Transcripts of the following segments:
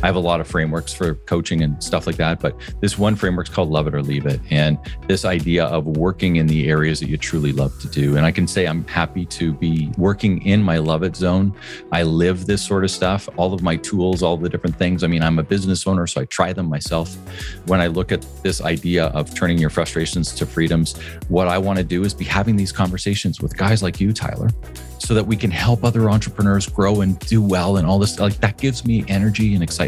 I have a lot of frameworks for coaching and stuff like that, but this one framework is called Love It or Leave It. And this idea of working in the areas that you truly love to do. And I can say I'm happy to be working in my love it zone. I live this sort of stuff, all of my tools, all the different things. I mean, I'm a business owner, so I try them myself. When I look at this idea of turning your frustrations to freedoms, what I want to do is be having these conversations with guys like you, Tyler, so that we can help other entrepreneurs grow and do well and all this. Like that gives me energy and excitement.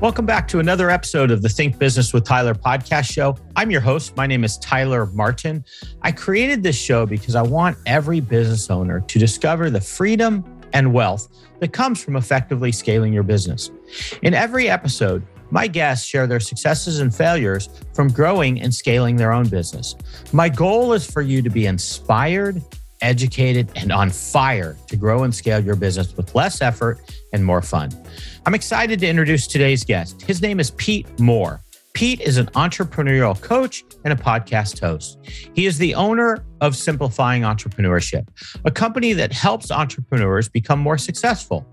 Welcome back to another episode of the Think Business with Tyler podcast show. I'm your host. My name is Tyler Martin. I created this show because I want every business owner to discover the freedom and wealth that comes from effectively scaling your business. In every episode, my guests share their successes and failures from growing and scaling their own business. My goal is for you to be inspired, educated, and on fire to grow and scale your business with less effort and more fun. I'm excited to introduce today's guest. His name is Pete Moore. Pete is an entrepreneurial coach and a podcast host. He is the owner of Simplifying Entrepreneurship, a company that helps entrepreneurs become more successful.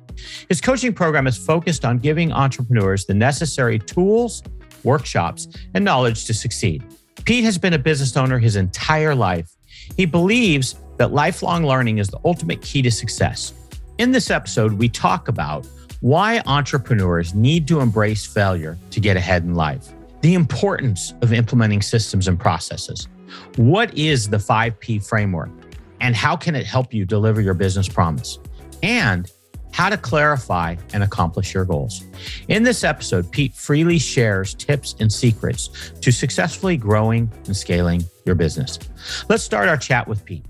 His coaching program is focused on giving entrepreneurs the necessary tools, workshops, and knowledge to succeed. Pete has been a business owner his entire life. He believes that lifelong learning is the ultimate key to success. In this episode, we talk about why entrepreneurs need to embrace failure to get ahead in life, the importance of implementing systems and processes. What is the 5P framework and how can it help you deliver your business promise? And how to clarify and accomplish your goals. In this episode, Pete freely shares tips and secrets to successfully growing and scaling your business. Let's start our chat with Pete.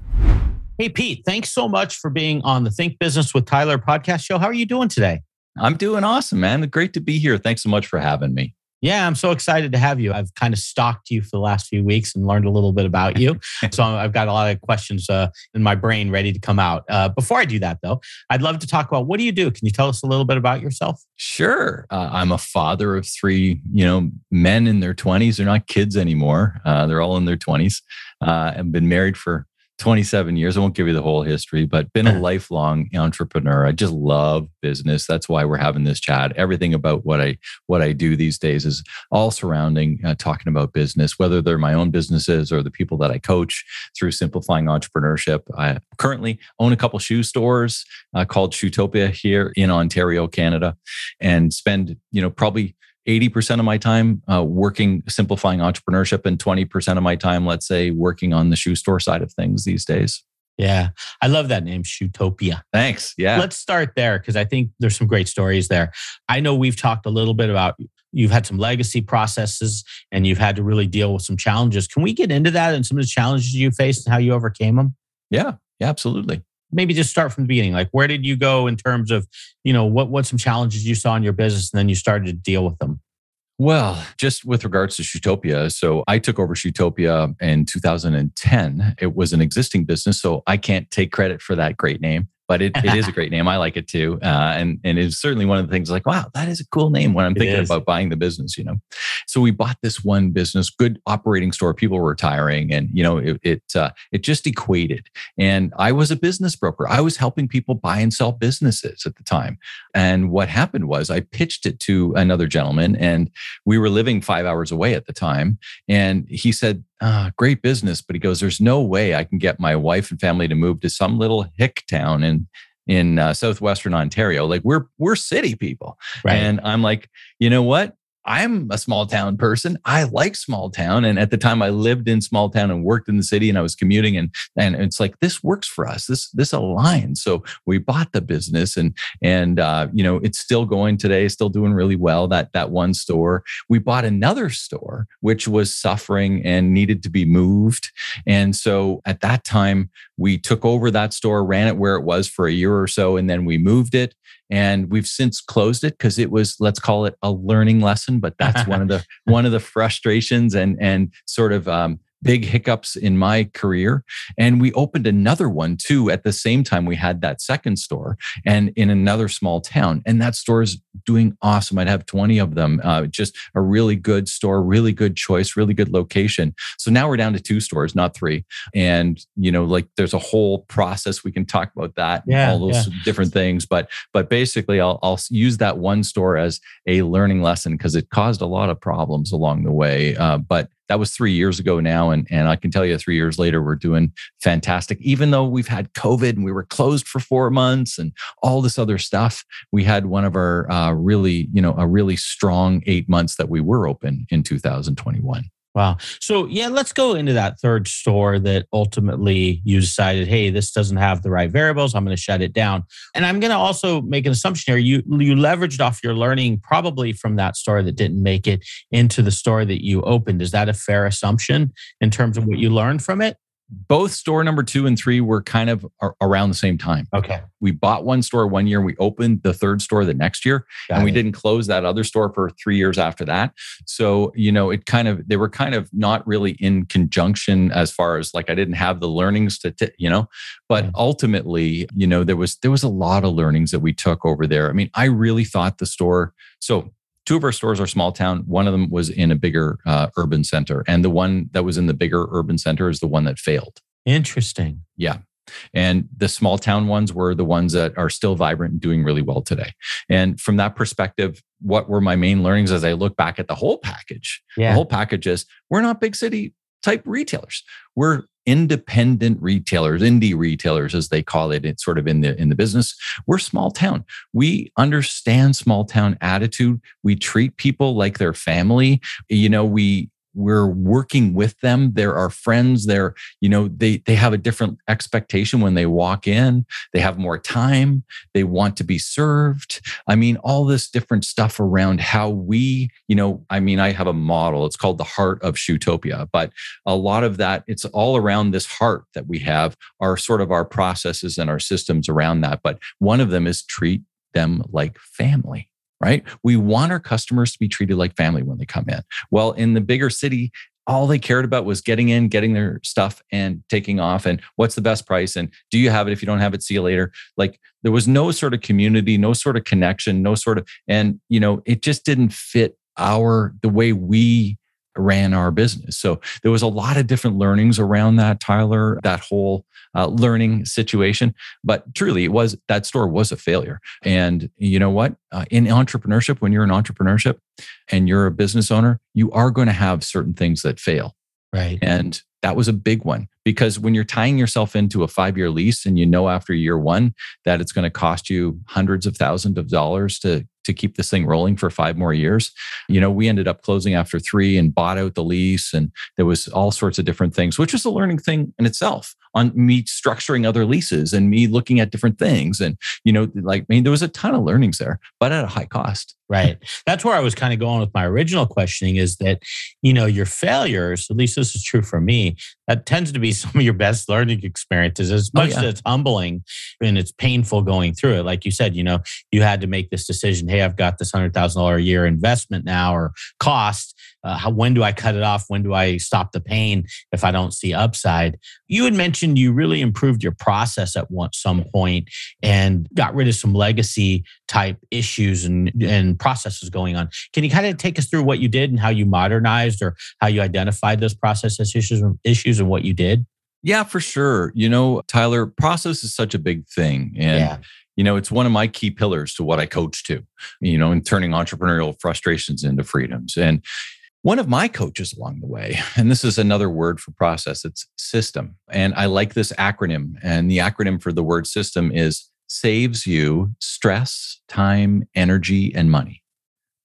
Hey, Pete, thanks so much for being on the Think Business with Tyler podcast show. How are you doing today? I'm doing awesome, man. Great to be here. Thanks so much for having me. Yeah, I'm so excited to have you. I've kind of stalked you for the last few weeks and learned a little bit about you. so I've got a lot of questions uh, in my brain ready to come out. Uh, before I do that, though, I'd love to talk about what do you do? Can you tell us a little bit about yourself? Sure. Uh, I'm a father of three, you know, men in their 20s. They're not kids anymore. Uh, they're all in their 20s. Uh, and been married for 27 years. I won't give you the whole history, but been a lifelong entrepreneur. I just love business. That's why we're having this chat. Everything about what I what I do these days is all surrounding uh, talking about business, whether they're my own businesses or the people that I coach through simplifying entrepreneurship. I currently own a couple shoe stores uh, called Shoetopia here in Ontario, Canada, and spend you know probably 80% of my time uh, working simplifying entrepreneurship and 20% of my time let's say working on the shoe store side of things these days. Yeah. I love that name Shoetopia. Thanks. Yeah. Let's start there because i think there's some great stories there. I know we've talked a little bit about you've had some legacy processes and you've had to really deal with some challenges. Can we get into that and some of the challenges you faced and how you overcame them yeah. Yeah absolutely maybe just start from the beginning like where did you go in terms of you know what what some challenges you saw in your business and then you started to deal with them well, just with regards to Shoetopia, so I took over Shoetopia in 2010. It was an existing business, so I can't take credit for that great name. But it, it is a great name. I like it too. Uh, and, and it's certainly one of the things like, wow, that is a cool name when I'm thinking about buying the business, you know? So we bought this one business, good operating store. People were retiring and, you know, it, it, uh, it just equated. And I was a business broker. I was helping people buy and sell businesses at the time. And what happened was I pitched it to another gentleman and we were living five hours away at the time. And he said, ah, great business. But he goes, there's no way I can get my wife and family to move to some little hick town in in uh, southwestern Ontario. Like we're we're city people, right. and I'm like, you know what? I'm a small town person. I like small town. And at the time I lived in small town and worked in the city and I was commuting and, and it's like, this works for us. This, this aligns. So we bought the business and, and, uh, you know, it's still going today, still doing really well. That, that one store, we bought another store, which was suffering and needed to be moved. And so at that time we took over that store, ran it where it was for a year or so, and then we moved it and we've since closed it because it was let's call it a learning lesson but that's one of the one of the frustrations and and sort of um, big hiccups in my career. And we opened another one too at the same time we had that second store and in another small town. And that store is doing awesome. I'd have 20 of them. Uh, just a really good store, really good choice, really good location. So now we're down to two stores, not three. And, you know, like there's a whole process. We can talk about that, yeah, all those yeah. different things. But, but basically, I'll, I'll use that one store as a learning lesson because it caused a lot of problems along the way. Uh, but that was three years ago now. And, and I can tell you three years later, we're doing fantastic. Even though we've had COVID and we were closed for four months and all this other stuff, we had one of our uh, really, you know, a really strong eight months that we were open in 2021. Wow. So yeah, let's go into that third store that ultimately you decided, hey, this doesn't have the right variables. I'm going to shut it down. And I'm going to also make an assumption here. You you leveraged off your learning probably from that store that didn't make it into the store that you opened. Is that a fair assumption in terms of what you learned from it? Both store number two and three were kind of around the same time. Okay. We bought one store one year we opened the third store the next year. Got and we didn't close that other store for three years after that. So, you know, it kind of, they were kind of not really in conjunction as far as like I didn't have the learnings to, t- you know, but yeah. ultimately, you know, there was, there was a lot of learnings that we took over there. I mean, I really thought the store, so two of our stores are small town. One of them was in a bigger uh, urban center, and the one that was in the bigger urban center is the one that failed. Interesting. Yeah. And the small town ones were the ones that are still vibrant and doing really well today. And from that perspective, what were my main learnings as I look back at the whole package? Yeah. The whole package is we're not big city type retailers. We're independent retailers, indie retailers, as they call it, it's sort of in the in the business. We're small town. We understand small town attitude. We treat people like their family. You know, we we're working with them. They're our friends. They're you know they they have a different expectation when they walk in. They have more time. They want to be served. I mean all this different stuff around how we you know i mean i have a model. It's called the heart of Shoetopia but a lot of that it's all around this heart that we have are sort of our processes and our systems around that but one of them is treat them like family right? We want our customers to be treated like family when they come in. Well, in the bigger city, all they cared about was getting in, getting their stuff and taking off. And what's the best price? And do you have it? If you don't have it, see you later. Like there was no sort of community, no sort of connection, no sort of, and you know, it just didn't fit our, the way we ran our business. So there was a lot of different learnings around that, Tyler, that whole uh, learning situation. But truly, it was that store was a failure. And you know what? Uh, in entrepreneurship, when you're in entrepreneurship and you're a business owner, you are going to have certain things that fail. Right. And that was a big one because when you're tying yourself into a five year lease and you know after year one that it's going to cost you hundreds of thousands of dollars to to keep this thing rolling for five more years. You know, we ended up closing after three and bought out the lease, and there was all sorts of different things, which was a learning thing in itself on me structuring other leases and me looking at different things. And, you know, like, I mean, there was a ton of learnings there, but at a high cost. Right. That's where I was kind of going with my original questioning is that, you know, your failures, at least this is true for me, that tends to be some of your best learning experiences as oh, much oh, yeah. as it's humbling and it's painful going through it. Like you said, you know, you had to make this decision. Hey, I've got this $100,000 a year investment now or cost uh, how, when do I cut it off? When do I stop the pain if I don't see upside? You had mentioned you really improved your process at one, some point and got rid of some legacy type issues and, and processes going on. Can you kind of take us through what you did and how you modernized or how you identified those processes issues, issues and what you did? Yeah, for sure. You know, Tyler, process is such a big thing. And yeah you know it's one of my key pillars to what i coach to you know in turning entrepreneurial frustrations into freedoms and one of my coaches along the way and this is another word for process it's system and i like this acronym and the acronym for the word system is saves you stress time energy and money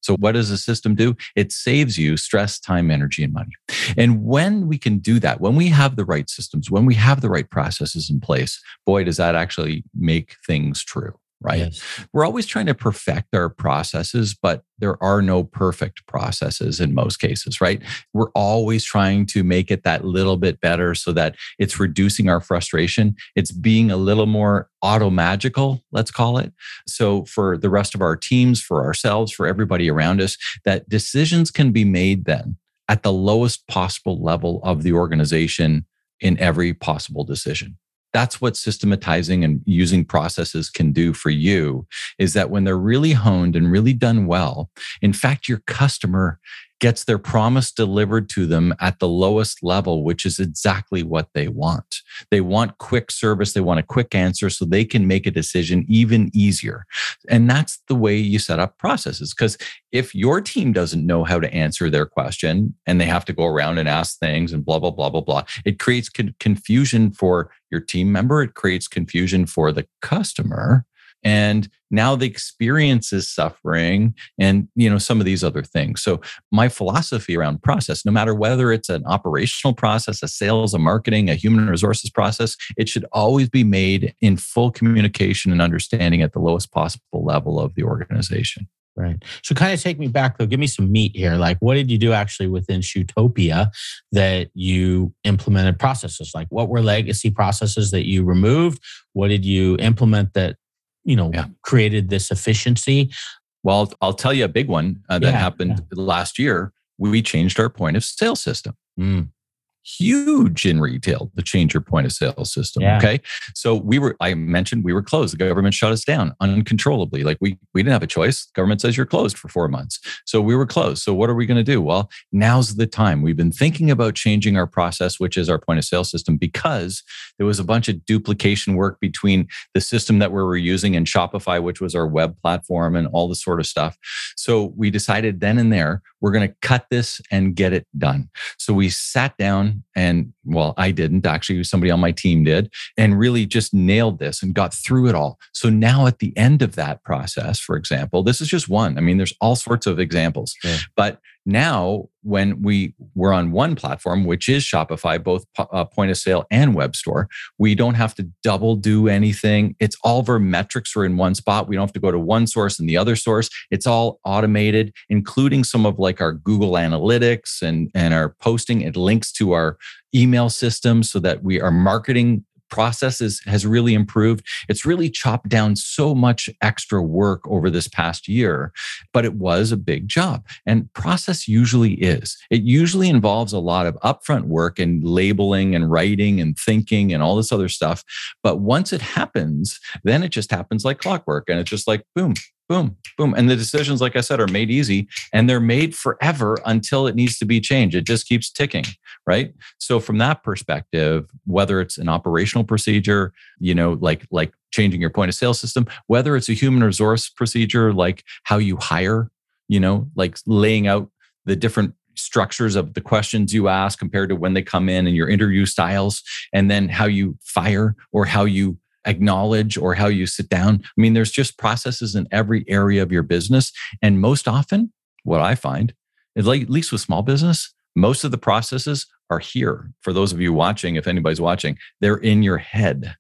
so, what does a system do? It saves you stress, time, energy, and money. And when we can do that, when we have the right systems, when we have the right processes in place, boy, does that actually make things true right? Yes. We're always trying to perfect our processes, but there are no perfect processes in most cases, right? We're always trying to make it that little bit better so that it's reducing our frustration. It's being a little more auto magical, let's call it. So, for the rest of our teams, for ourselves, for everybody around us, that decisions can be made then at the lowest possible level of the organization in every possible decision that's what systematizing and using processes can do for you is that when they're really honed and really done well in fact your customer gets their promise delivered to them at the lowest level, which is exactly what they want. They want quick service, they want a quick answer so they can make a decision even easier. And that's the way you set up processes. Because if your team doesn't know how to answer their question and they have to go around and ask things and blah, blah, blah, blah, blah, it creates con- confusion for your team member, it creates confusion for the customer and now the experience is suffering and you know some of these other things so my philosophy around process no matter whether it's an operational process a sales a marketing a human resources process it should always be made in full communication and understanding at the lowest possible level of the organization Right. So kind of take me back though. Give me some meat here. Like what did you do actually within Shoetopia that you implemented processes? Like what were legacy processes that you removed? What did you implement that you know yeah. created this efficiency well i'll tell you a big one uh, that yeah, happened yeah. last year we changed our point of sale system mm huge in retail to change your point of sale system. Yeah. Okay. So we were, I mentioned we were closed. The government shut us down uncontrollably. Like we, we didn't have a choice. The government says you're closed for four months. So we were closed. So what are we going to do? Well, now's the time. We've been thinking about changing our process, which is our point of sale system, because there was a bunch of duplication work between the system that we were using and Shopify, which was our web platform and all this sort of stuff. So we decided then and there, we're going to cut this and get it done. So we sat down and, well, I didn't actually, somebody on my team did, and really just nailed this and got through it all. So now at the end of that process, for example, this is just one. I mean, there's all sorts of examples, yeah. but now, when we were on one platform, which is Shopify, both uh, point of sale and web store, we don't have to double do anything. It's all of our metrics are in one spot. We don't have to go to one source and the other source. It's all automated, including some of like our Google Analytics and, and our posting. It links to our email system so that we are marketing processes has really improved. It's really chopped down so much extra work over this past year, but it was a big job. And process usually is. It usually involves a lot of upfront work and labeling and writing and thinking and all this other stuff. But once it happens, then it just happens like clockwork. And it's just like, boom, boom, boom. And the decisions, like I said, are made easy and they're made forever until it needs to be changed. It just keeps ticking, right? So from that perspective, whether it's an operational procedure, you know, like like changing your point of sale system, whether it's a human resource procedure, like how you hire, you know, like laying out the different structures of the questions you ask compared to when they come in and your interview styles and then how you fire or how you acknowledge or how you sit down. I mean, there's just processes in every area of your business. And most often, what I find at least with small business, most of the processes are here. For those of you watching, if anybody's watching, they're in your head.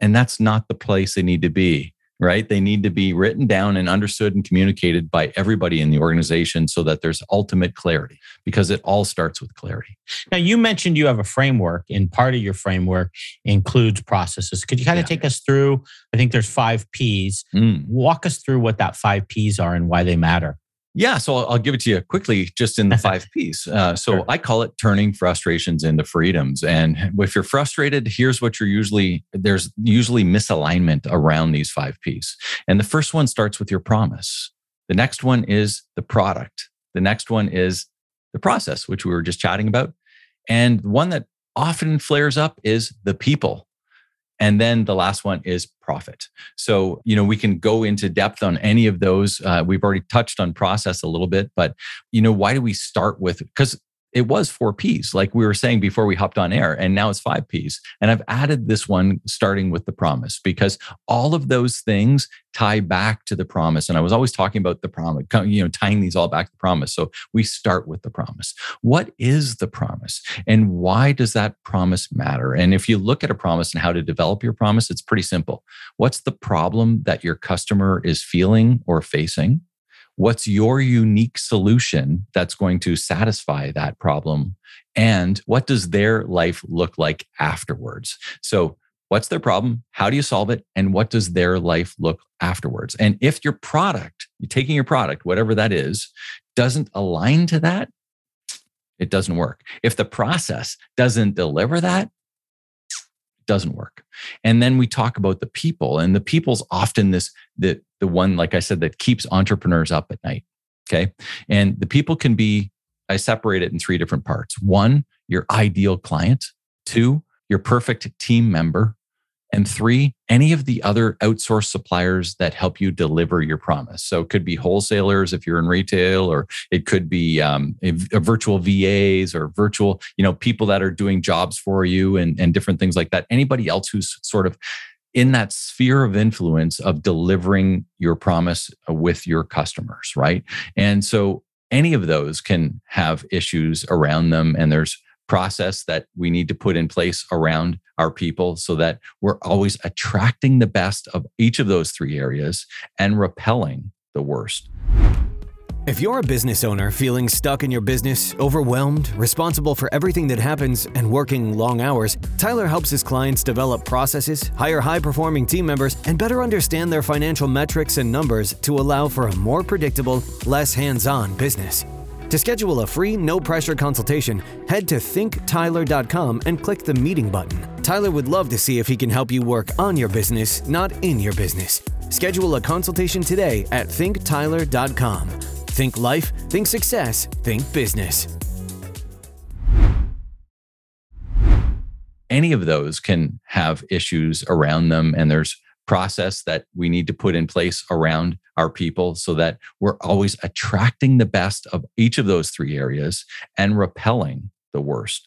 And that's not the place they need to be right? They need to be written down and understood and communicated by everybody in the organization so that there's ultimate clarity because it all starts with clarity. Now, you mentioned you have a framework, and part of your framework includes processes. Could you kind of yeah. take us through? I think there's five P's. Mm. Walk us through what that five P's are and why they matter. Yeah, so I'll, I'll give it to you quickly, just in the five P's. Uh, so sure. I call it turning frustrations into freedoms. And if you're frustrated, here's what you're usually there's usually misalignment around these five P's. And the first one starts with your promise. The next one is the product. The next one is the process, which we were just chatting about. And one that often flares up is the people. And then the last one is profit. So, you know, we can go into depth on any of those. Uh, we've already touched on process a little bit, but, you know, why do we start with? Because it was four P's, like we were saying before we hopped on air, and now it's five P's. And I've added this one starting with the promise because all of those things tie back to the promise. And I was always talking about the promise, you know, tying these all back to the promise. So we start with the promise. What is the promise? And why does that promise matter? And if you look at a promise and how to develop your promise, it's pretty simple. What's the problem that your customer is feeling or facing? What's your unique solution that's going to satisfy that problem? And what does their life look like afterwards? So, what's their problem? How do you solve it? And what does their life look afterwards? And if your product, you're taking your product, whatever that is, doesn't align to that, it doesn't work. If the process doesn't deliver that, doesn't work. And then we talk about the people, and the people's often this the the one, like I said, that keeps entrepreneurs up at night. Okay. And the people can be, I separate it in three different parts. One, your ideal client. Two, your perfect team member. And three, any of the other outsourced suppliers that help you deliver your promise. So it could be wholesalers if you're in retail, or it could be um, a, a virtual VAs or virtual, you know, people that are doing jobs for you and, and different things like that. Anybody else who's sort of in that sphere of influence of delivering your promise with your customers, right? And so any of those can have issues around them and there's process that we need to put in place around our people so that we're always attracting the best of each of those three areas and repelling the worst. If you're a business owner feeling stuck in your business, overwhelmed, responsible for everything that happens, and working long hours, Tyler helps his clients develop processes, hire high performing team members, and better understand their financial metrics and numbers to allow for a more predictable, less hands on business. To schedule a free, no pressure consultation, head to thinktyler.com and click the meeting button. Tyler would love to see if he can help you work on your business, not in your business. Schedule a consultation today at thinktyler.com. Think life, think success, think business. Any of those can have issues around them, and there's process that we need to put in place around our people so that we're always attracting the best of each of those three areas and repelling the worst.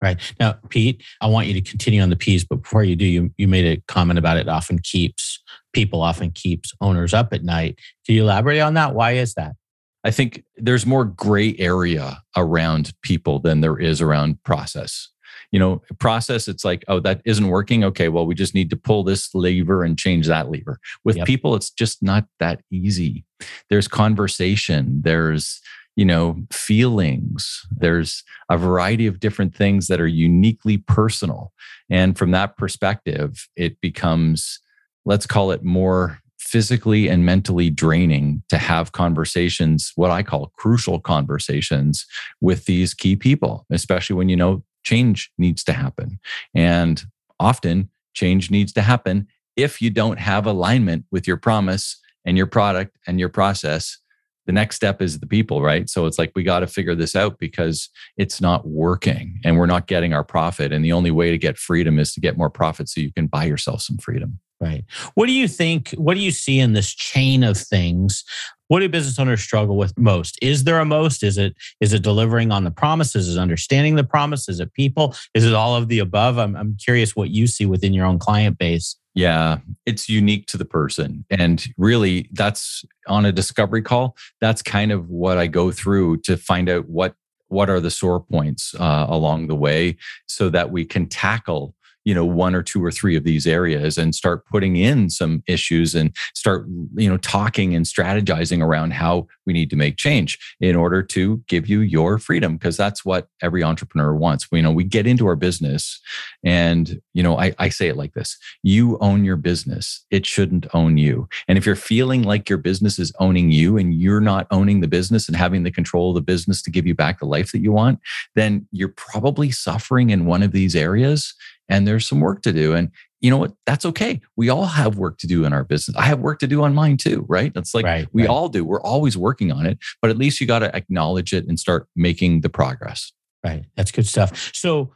Right. Now, Pete, I want you to continue on the P's, but before you do, you, you made a comment about it often keeps people often keeps owners up at night. Can you elaborate on that? Why is that? I think there's more gray area around people than there is around process you know process it's like oh that isn't working? Okay well we just need to pull this lever and change that lever. With yep. people it's just not that easy. There's conversation there's you know feelings there's a variety of different things that are uniquely personal. And from that perspective it becomes let's call it more physically and mentally draining to have conversations, what I call crucial conversations with these key people, especially when you know change needs to happen. And often change needs to happen if you don't have alignment with your promise and your product and your process. The next step is the people, right? So it's like we got to figure this out because it's not working and we're not getting our profit. And the only way to get freedom is to get more profit so you can buy yourself some freedom. Right. What do you think? What do you see in this chain of things what do business owners struggle with most? Is there a most? Is it is it delivering on the promises? Is it understanding the promise? Is it people? Is it all of the above? I'm, I'm curious what you see within your own client base. Yeah, it's unique to the person. And really, that's on a discovery call. That's kind of what I go through to find out what what are the sore points uh, along the way so that we can tackle you know one or two or three of these areas and start putting in some issues and start you know talking and strategizing around how we need to make change in order to give you your freedom because that's what every entrepreneur wants. We you know we get into our business and you know I, I say it like this you own your business. It shouldn't own you. And if you're feeling like your business is owning you and you're not owning the business and having the control of the business to give you back the life that you want then you're probably suffering in one of these areas and there's some work to do. And you know what? That's okay. We all have work to do in our business. I have work to do on mine too, right? That's like right, we right. all do. We're always working on it, but at least you got to acknowledge it and start making the progress. Right. That's good stuff. So,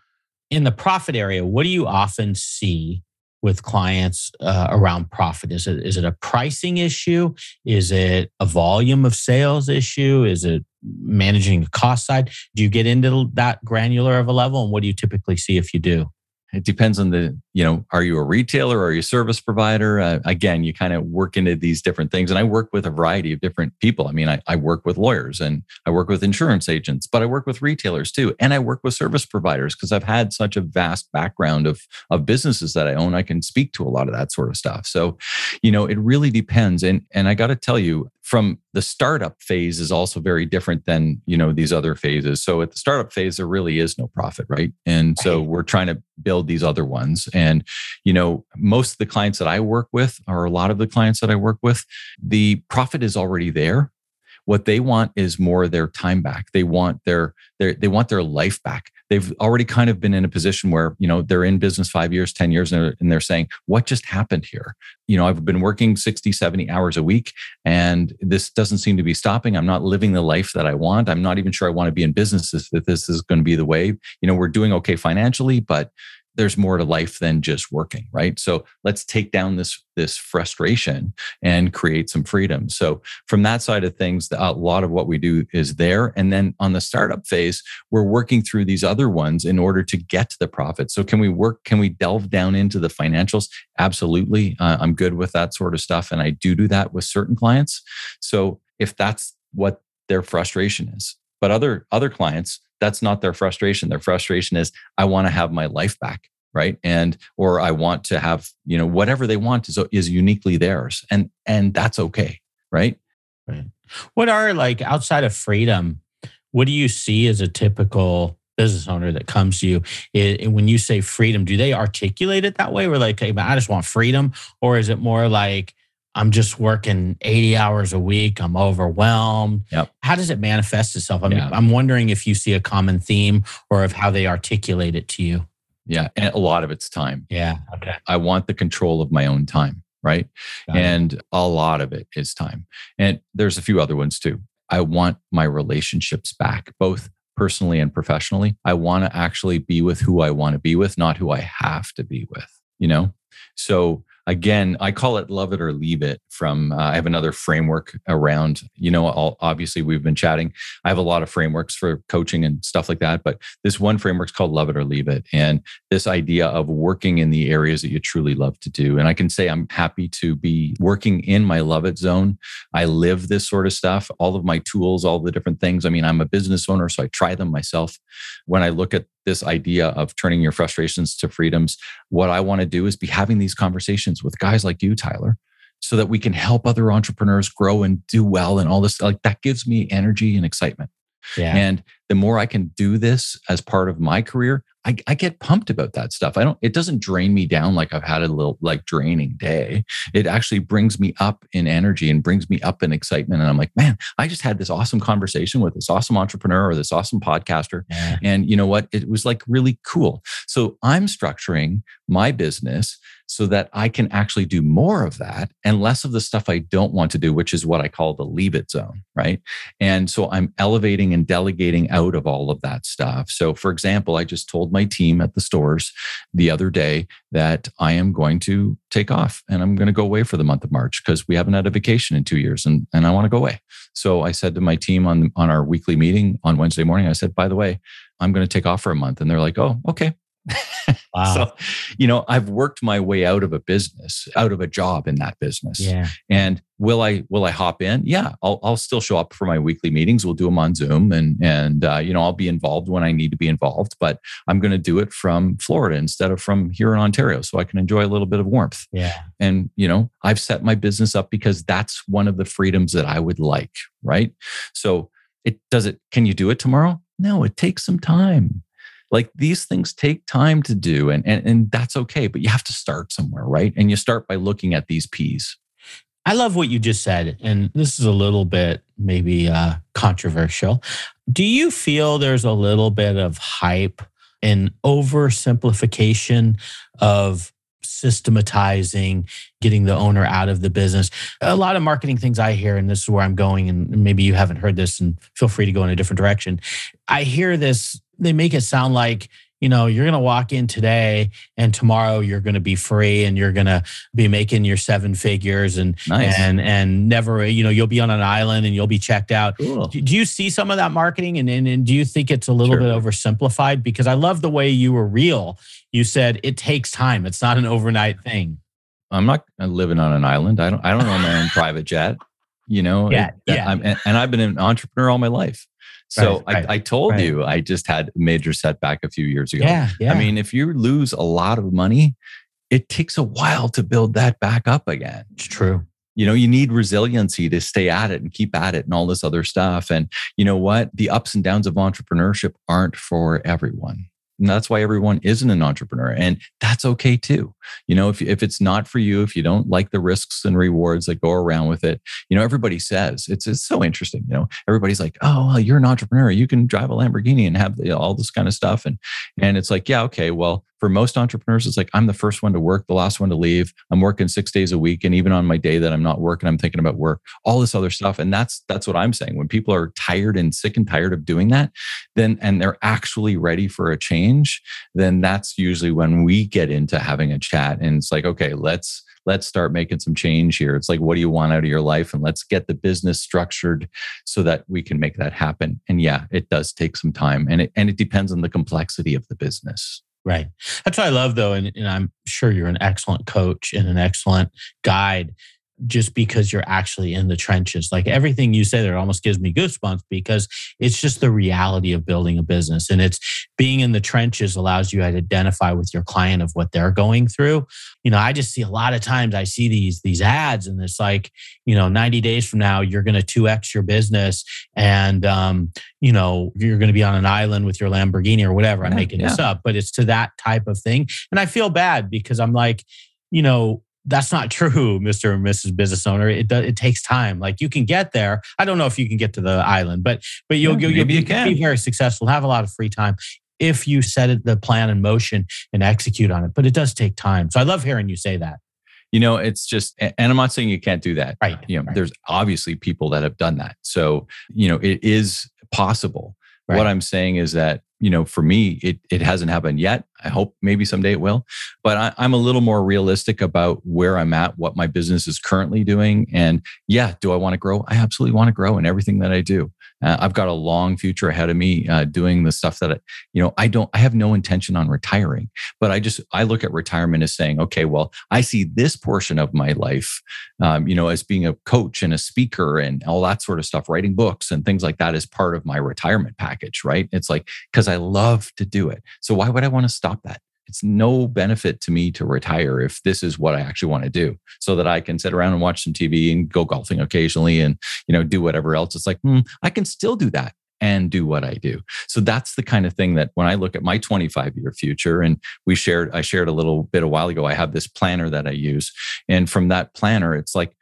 in the profit area, what do you often see with clients uh, around profit? Is it is it a pricing issue? Is it a volume of sales issue? Is it managing the cost side? Do you get into that granular of a level, and what do you typically see if you do? It depends on the you know are you a retailer or are you a service provider? Uh, again you kind of work into these different things and i work with a variety of different people. I mean I, I work with lawyers and i work with insurance agents but i work with retailers too and i work with service providers because i've had such a vast background of of businesses that i own i can speak to a lot of that sort of stuff. So you know it really depends and and i got to tell you from the startup phase is also very different than you know these other phases. So at the startup phase there really is no profit right? And so we're trying to build these other ones. And you know most of the clients that i work with or a lot of the clients that i work with the profit is already there. What they want is more their time back. They want their, their they want their life back. They've already kind of been in a position where, you know, they're in business 5 years, 10 years and they're, and they're saying, "What just happened here?" You know, I've been working 60, 70 hours a week and this doesn't seem to be stopping. I'm not living the life that I want. I'm not even sure I want to be in business if this is going to be the way. You know, we're doing okay financially, but there's more to life than just working right? So let's take down this this frustration and create some freedom. So from that side of things a lot of what we do is there. And then on the startup phase we're working through these other ones in order to get to the profit. So can we work can we delve down into the financials? Absolutely. Uh, i'm good with that sort of stuff and i do do that with certain clients. So if that's what their frustration is but other other clients that's not their frustration. Their frustration is, I want to have my life back right? And or i want to have you know whatever they want is, is uniquely theirs and and that's okay right? Right. What are like outside of freedom what do you see as a typical business owner that comes to you? It, when you say freedom do they articulate it that way? Or like hey, i just want freedom or is it more like I'm just working 80 hours a week. I'm overwhelmed. Yep. How does it manifest itself? I mean, yeah. I'm wondering if you see a common theme or of how they articulate it to you. Yeah. And a lot of it's time. Yeah. Okay. I want the control of my own time. Right. Got and it. a lot of it is time. And there's a few other ones too. I want my relationships back, both personally and professionally. I want to actually be with who I want to be with, not who I have to be with, you know? So again, I call it love it or leave it. From uh, I have another framework around, you know, all, obviously we've been chatting. I have a lot of frameworks for coaching and stuff like that, but this one framework is called love it or leave it. And this idea of working in the areas that you truly love to do. And I can say I'm happy to be working in my love it zone. I live this sort of stuff, all of my tools, all the different things. I mean, I'm a business owner, so I try them myself. When I look at this idea of turning your frustrations to freedoms. What I want to do is be having these conversations with guys like you, Tyler, so that we can help other entrepreneurs grow and do well and all this. Like that gives me energy and excitement. Yeah. And the more I can do this as part of my career, I, I, get pumped about that stuff. I don't, it doesn't drain me down like I've had a little like draining day. It actually brings me up in energy and brings me up in excitement. And I'm like, man, I just had this awesome conversation with this awesome entrepreneur or this awesome podcaster. Yeah. And you know what? It was like really cool. So I'm structuring my business so that I can actually do more of that and less of the stuff I don't want to do, which is what I call the leave it zone. Right. And so I'm elevating and delegating out of all of that stuff. So, for example, I just told my team at the stores the other day that I am going to take off and I'm going to go away for the month of March because we haven't had a vacation in two years and, and I want to go away. So I said to my team on, on our weekly meeting on Wednesday morning, I said, by the way, I'm going to take off for a month. And they're like, oh, okay. Wow. So, you know, I've worked my way out of a business, out of a job in that business. yeah. And will I will I hop in? Yeah, I'll I'll still show up for my weekly meetings. We'll do them on Zoom, and and uh, you know I'll be involved when I need to be involved. But I'm going to do it from Florida instead of from here in Ontario, so I can enjoy a little bit of warmth. Yeah. And you know I've set my business up because that's one of the freedoms that I would like. Right. So it does it. Can you do it tomorrow? No, it takes some time like these things take time to do and, and and that's okay but you have to start somewhere right and you start by looking at these p's I love what you just said, and this is a little bit maybe uh, controversial. Do you feel there's a little bit of hype and oversimplification of systematizing, getting the owner out of the business? A lot of marketing things I hear, and this is where I'm going, and maybe you haven't heard this, and feel free to go in a different direction. I hear this, they make it sound like, you know, you're going to walk in today and tomorrow you're going to be free and you're going to be making your seven figures and Nice. and and never, you know, you'll be on an island and you'll be checked out. cool Do you see some of that marketing and, and, and do you think it's a little Sure. bit oversimplified? Because I love the way you were real. You said it takes time. It's not an overnight thing. i'm not living on an island i don't i don't own my own private jet you know Yeah, It- yeah. I'm, and i've been an entrepreneur all my life so Right, right, I, I told right. you i just had a major setback a few years ago Yeah, yeah. i mean if you lose a lot of money it takes a while to build that back up again it's true. you know you need resiliency to stay at it and keep at it and all this other stuff and you know what the ups and downs of entrepreneurship aren't for everyone and that's why everyone isn't an entrepreneur and that's okay too. You know if, if it's not for you if you don't like the risks and rewards that go around with it you know everybody says it's, it's so interesting you know everybody's like oh well, you're an entrepreneur you can drive a lamborghini and have all this kind of stuff and and it's like yeah okay well for most entrepreneurs it's like i'm the first one to work the last one to leave. I'm working six days a week and even on my day that i'm not working i'm thinking about work. All this other stuff and that's that's what i'm saying. When people are tired and sick and tired of doing that then and they're actually ready for a change then that's usually when we get into having a chat and it's like okay let's let's start making some change here. It's like what do you want out of your life? And let's get the business structured so that we can make that happen. And yeah it does take some time and it and it depends on the complexity of the business Right. That's what I love, though. And, and I'm sure you're an excellent coach and an excellent guide just because you're actually in the trenches. Like everything you say there almost gives me goosebumps because it's just the reality of building a business. And it's being in the trenches allows you to identify with your client of what they're going through. You know, I just see a lot of times I see these these ads and it's like, you know, 90 days from now, you're going to 2x your business and um, you know, you're going to be on an island with your Lamborghini or whatever. I'm Yeah, making this up, but it's to that type of thing. And I feel bad because I'm like, you know, that's not true, Mr. and Mrs. Business Owner. It does, it takes time. Like you can get there. I don't know if you can get to the island, but but you'll Yeah, you'll, you'll maybe be, you be very successful, have a lot of free time if you set it, the plan in motion and execute on it. But it does take time. So I love hearing you say that. you know it's just and i'm not saying you can't do that Right. you know right. there's obviously people that have done that so you know it is possible Right. what i'm saying is that you know for me it it hasn't happened yet. I hope maybe someday it will. But I, i'm a little more realistic about where i'm at what my business is currently doing. And yeah do i want to grow? I absolutely want to grow in everything that i do uh, i've got a long future ahead of me uh, doing the stuff that I, you know i don't i have no intention on retiring but i just i look at retirement as saying okay well i see this portion of my life um, you know as being a coach and a speaker and all that sort of stuff writing books and things like that as part of my retirement package right? It's like because i love to do it. So why would i want to stop that it's no benefit to me to retire if this is what i actually want to do so that i can sit around and watch some tv and go golfing occasionally and you know do whatever else it's like hmm, i can still do that and do what I do. So that's the kind of thing that when I look at my 25 year future, and we shared, I shared a little bit a while ago, I have this planner that I use. And from that planner, it's like,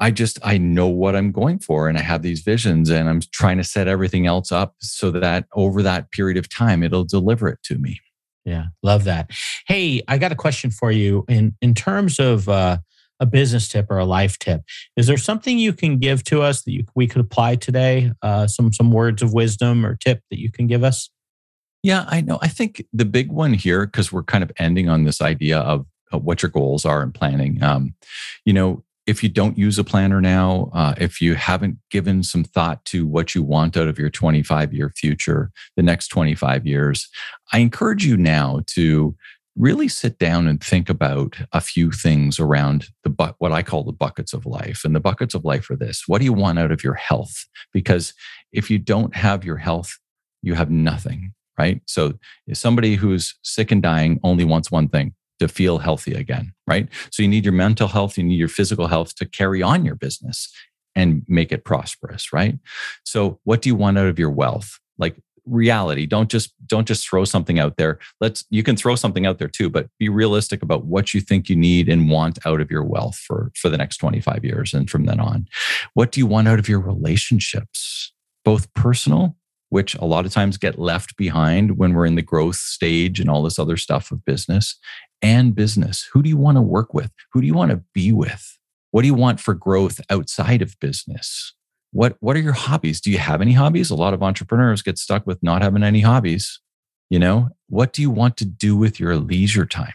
I just, I know what I'm going for and I have these visions and I'm trying to set everything else up so that over that period of time, it'll deliver it to me. Yeah, love that. Hey, I got a question for you. In in terms of uh, a business tip or a life tip, is there something you can give to us that you, we could apply today? Uh, some some words of wisdom or tip that you can give us? Yeah, I know. I think the big one here, because we're kind of ending on this idea of, of what your goals are and planning. Um, you know, if you don't use a planner now, uh, if you haven't given some thought to what you want out of your 25 year future, the next 25 years, I encourage you now to really sit down and think about a few things around the bu- what I call the buckets of life. And the buckets of life are this: what do you want out of your health? Because if you don't have your health, you have nothing, right? So somebody who's sick and dying only wants one thing: to feel healthy again, right? So you need your mental health, you need your physical health to carry on your business and make it prosperous, right? So what do you want out of your wealth? Like reality don't just don't just throw something out there let's you can throw something out there too but be realistic about what you think you need and want out of your wealth for for the next 25 years and from then on what do you want out of your relationships both personal which a lot of times get left behind when we're in the growth stage and all this other stuff of business and business. Who do you want to work with? Who do you want to be with? What do you want for growth outside of business? What, what are your hobbies? Do you have any hobbies? A lot of entrepreneurs get stuck with not having any hobbies. You know, what do you want to do with your leisure time?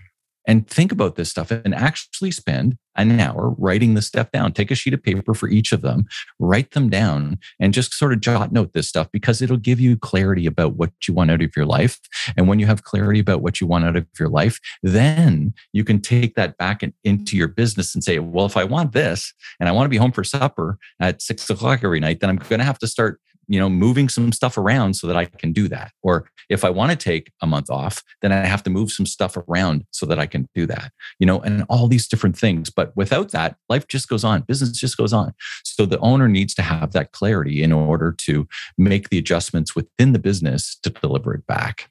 And think about this stuff and actually spend an hour writing the stuff down. Take a sheet of paper for each of them, write them down, and just sort of jot note this stuff because it'll give you clarity about what you want out of your life. And when you have clarity about what you want out of your life, then you can take that back in, into your business and say, well, if I want this and I want to be home for supper at six o'clock every night, then I'm going to have to start you know moving some stuff around so that i can do that or if i want to take a month off then i have to move some stuff around so that i can do that you know and all these different things but without that life just goes on business just goes on so the owner needs to have that clarity in order to make the adjustments within the business to deliver it back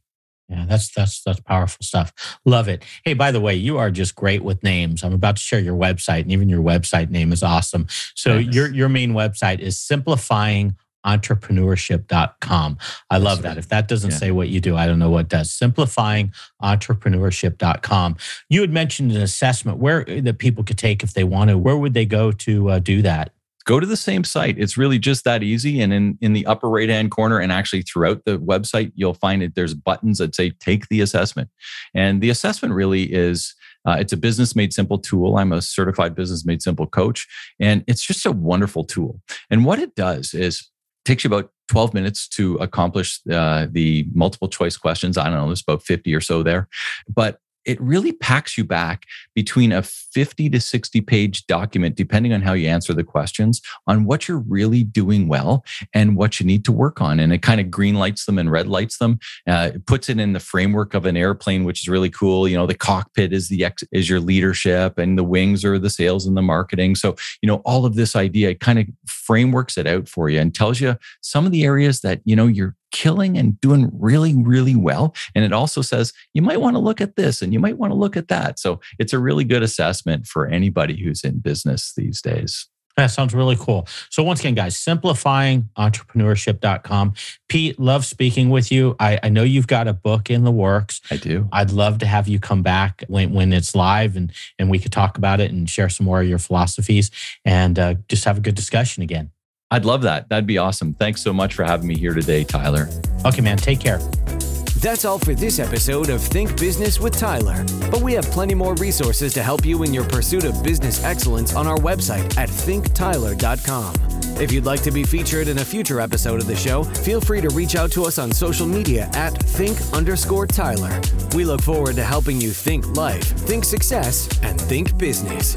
yeah, that's that's that's powerful stuff. Love it. Hey, by the way, you are just great with names. I'm about to share your website, and even your website name is awesome. So nice. your your main website is simplifying entrepreneurship.com. I love that. If that doesn't yeah. say what you do, I don't know what does. Simplifying entrepreneurship.com. You had mentioned an assessment where that people could take if they want to. Where would they go to uh, do that? Go to the same site. It's really just that easy. And in, in the upper right hand corner, and actually throughout the website, you'll find that There's buttons that say take the assessment. And the assessment really is uh, it's a business made simple tool. I'm a certified business made simple coach, and it's just a wonderful tool. And what it does is takes you about 12 minutes to accomplish uh, the multiple choice questions. I don't know, there's about 50 or so there. But it really packs you back between a 50 to 60 page document, depending on how you answer the questions, on what you're really doing well and what you need to work on. And it kind of green lights them and red lights them. Uh, it puts it in the framework of an airplane, which is really cool. You know, the cockpit is the ex- is your leadership, and the wings are the sales and the marketing. So you know, all of this idea kind of frameworks it out for you and tells you some of the areas that you know you're killing and doing really, really well. And it also says you might want to look at this and you might want to look at that. So it's a really good assessment for anybody who's in business these days. That sounds really cool. So once again, guys, simplifyingentrepreneurship.com. Pete, love speaking with you. I, I, know you've got a book in the works. I do. I'd love to have you come back when, when it's live and, and we could talk about it and share some more of your philosophies and uh, just have a good discussion again. I'd love that. That'd be awesome. Thanks so much for having me here today, Tyler. Okay, man. Take care. That's all for this episode of Think Business with Tyler. But we have plenty more resources to help you in your pursuit of business excellence on our website at thinktyler.com. If you'd like to be featured in a future episode of the show, feel free to reach out to us on social media at think underscore Tyler. We look forward to helping you think life, think success, and think business.